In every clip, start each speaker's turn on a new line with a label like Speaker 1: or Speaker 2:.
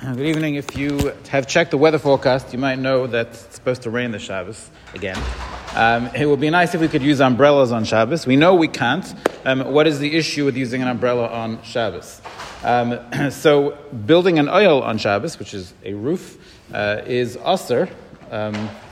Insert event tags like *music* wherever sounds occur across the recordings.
Speaker 1: Good evening. If you have checked the weather forecast, you might know that it's supposed to rain this Shabbos again. Um, it would be nice if we could use umbrellas on Shabbos. We know we can't. Um, what is the issue with using an umbrella on Shabbos? Um, *clears throat* so, building an ohel on Shabbos, which is a roof, uh, is assur.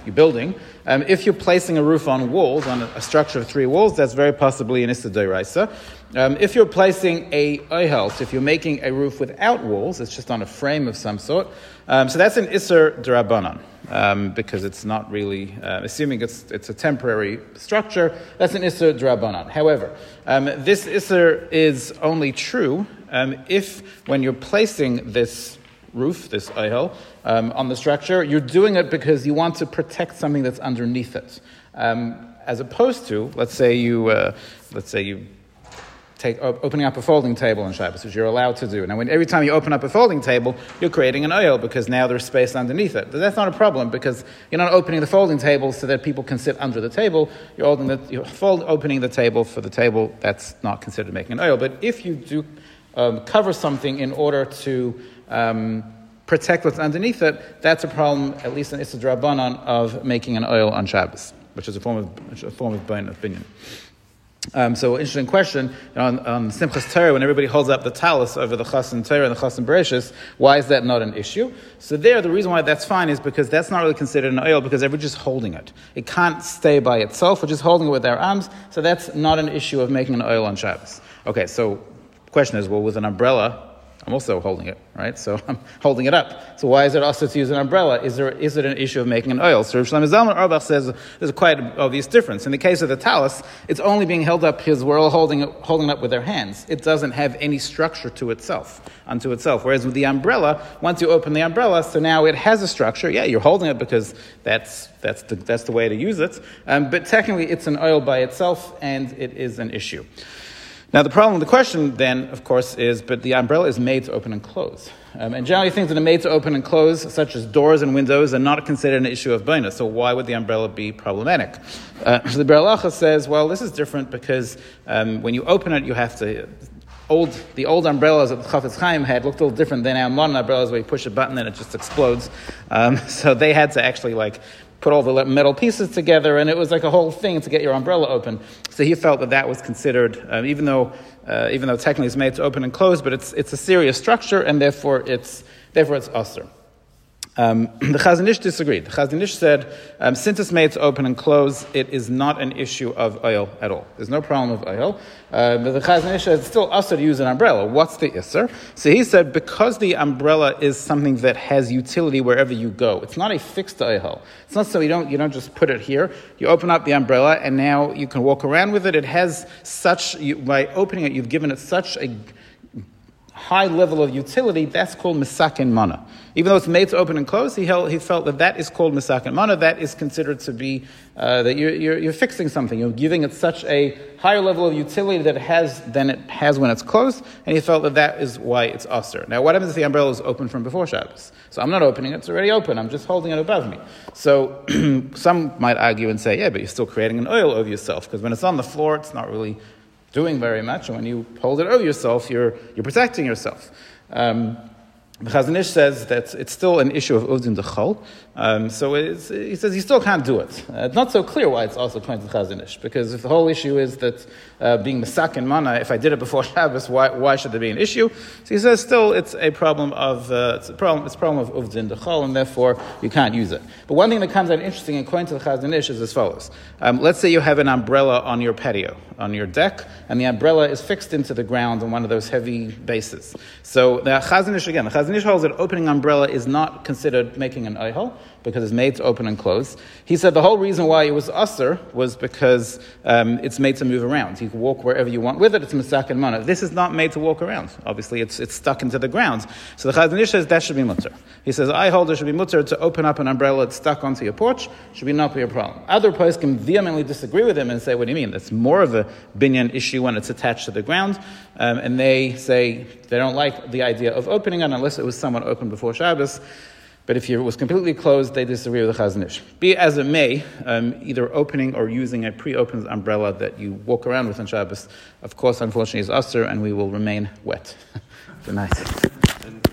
Speaker 1: You're building. Um, if you're placing a roof on walls, on a, structure of three walls, that's very possibly an Issa D'Oraisa. Um, if you're placing a so if you're making a roof without walls, it's just on a frame of some sort, um, so that's an Isser D'Rabbanan, um, because it's not really, uh, assuming it's, it's a temporary structure, that's an Isser D'Rabbanan. However, um, this Isser is only true um, if, when you're placing this roof, this ohel, um, on the structure, you're doing it because you want to protect something that's underneath it. Um, as opposed to, let's say you, uh, let's say you take opening up a folding table on Shabbos, which you're allowed to do. Now, when every time you open up a folding table, you're creating an ohel because now there's space underneath it. But that's not a problem because you're not opening the folding table so that people can sit under the table. You're, the, you're fold, opening the table for the table. That's not considered making an ohel. But if you do um, cover something in order to um, protect what's underneath it, that's a problem, at least in Issa D'Rabbanan, of making an ohel on Shabbos, which is a form of, a form of binyan. Um, so, interesting question on, on Simchas Torah, when everybody holds up the tallis over the Chasan Torah and the Chasan Bereshis, why is that not an issue? So, there, the reason why that's fine is because that's not really considered an ohel because everybody's just holding it. It can't stay by itself, we're just holding it with our arms, so that's not an issue of making an ohel on Shabbos. Okay, so, question is well, with an umbrella, I'm assur holding it, right? So *laughs* I'm holding it up. So why is it also to use an umbrella? Is, there, is it an issue of making an ohel? So Rav Shlomo Zalman Auerbach says there's quite quite obvious difference. In the case of the tallis, it's only being held up because we're all holding it, holding it up with our hands. It doesn't have any structure to itself, unto itself. Whereas with the umbrella, once you open the umbrella, so now it has a structure. Yeah, you're holding it because that's, that's, the, that's the way to use it. Um, but technically, it's an ohel by itself, and it is an issue. Now, the problem, the question then, of course, is but the umbrella is made to open and close. Um, and generally, things that are made to open and close, such as doors and windows, are not considered an issue of binyan. So, why would the umbrella be problematic? Uh, *laughs* so the Biur Halacha says, well, this is different because um, when you open it, you have to. Old, the old umbrellas that the Chafetz Chaim had looked a little different than our modern umbrellas where you push a button and it just explodes. Um, *laughs* so they had to actually like put all the metal pieces together, and it was like a whole thing to get your umbrella open. So he felt that that was considered, um, even though uh, even though technically it's made to open and close, but it's it's a serious structure, and therefore it's therefore it's assur. Um, *clears throat* the Chazon Ish disagreed. The Chazon Ish said, um, since it's made to open and close, it is not an issue of ohel at all. There's no problem of ohel. Uh, but the Chazon Ish said, it's still assur to use an umbrella. What's the isser? So he said, because the umbrella is something that has utility wherever you go, it's not a fixed ohel. It's not so you don't, you don't just put it here. You open up the umbrella and now you can walk around with it. It has such, you, by opening it, you've given it such a high level of utility, that's called misakin mana. Even though it's made to open and close, he, held, he felt that that is called misakin mana. That is considered to be uh, that you're, you're, you're, fixing something. You're giving it such a higher level of utility that it has than it has when it's closed, and he felt that that is why it's assur. Now, what happens if the umbrella is open from before Shabbos? So I'm not opening it; it's already open. I'm just holding it above me. So *clears throat* some might argue and say, yeah, but you're still creating an ohel over yourself because when it's on the floor, it's not really doing very much. And when you hold it over yourself, you're, you're protecting yourself. Um, the Chazon Ish says that it's still an issue of Uvdin Dechol. Um, so he says he still can't do it. Uh, it's not so clear why it's also pointed to Chazon Ish, because if the whole issue is that uh, being misakin mana, if I did it before *laughs* Shabbos, why, why should there be an issue? So he says still it's a problem of, uh, it's a problem, it's a problem of Uvdin Dechol, and therefore you can't use it. But one thing that comes out interesting according to the Chazon Ish is as follows. Um, let's say you have an umbrella on your patio, on your deck, and the umbrella is fixed into the ground on one of those heavy bases. So the Chazon Ish, again, the Chazon Ish holds that opening umbrella is not considered making an ohel because it's made to open and close. He said the whole reason why it was assur was because um, it's made to move around. You can walk wherever you want with it. It's misakin mana. This is not made to walk around. Obviously, it's, it's stuck into the ground. So the Chazon Ish says that should be mutter. He says I hold it should be mutter to open up an umbrella that's stuck onto your porch should be not be a problem. Other poskim vehemently disagree with him and say, "What do you mean? That's more of a binyan issue when it's attached to the ground." Um, and they say they don't like the idea of opening it unless it was somewhat open before Shabbos. But if it was completely closed, they disagree with the Chazon Ish. Be as it may, um, either opening or using a pre-opened umbrella that you walk around with on Shabbos, of course, unfortunately, is assur, and we will remain wet. *laughs* Good night.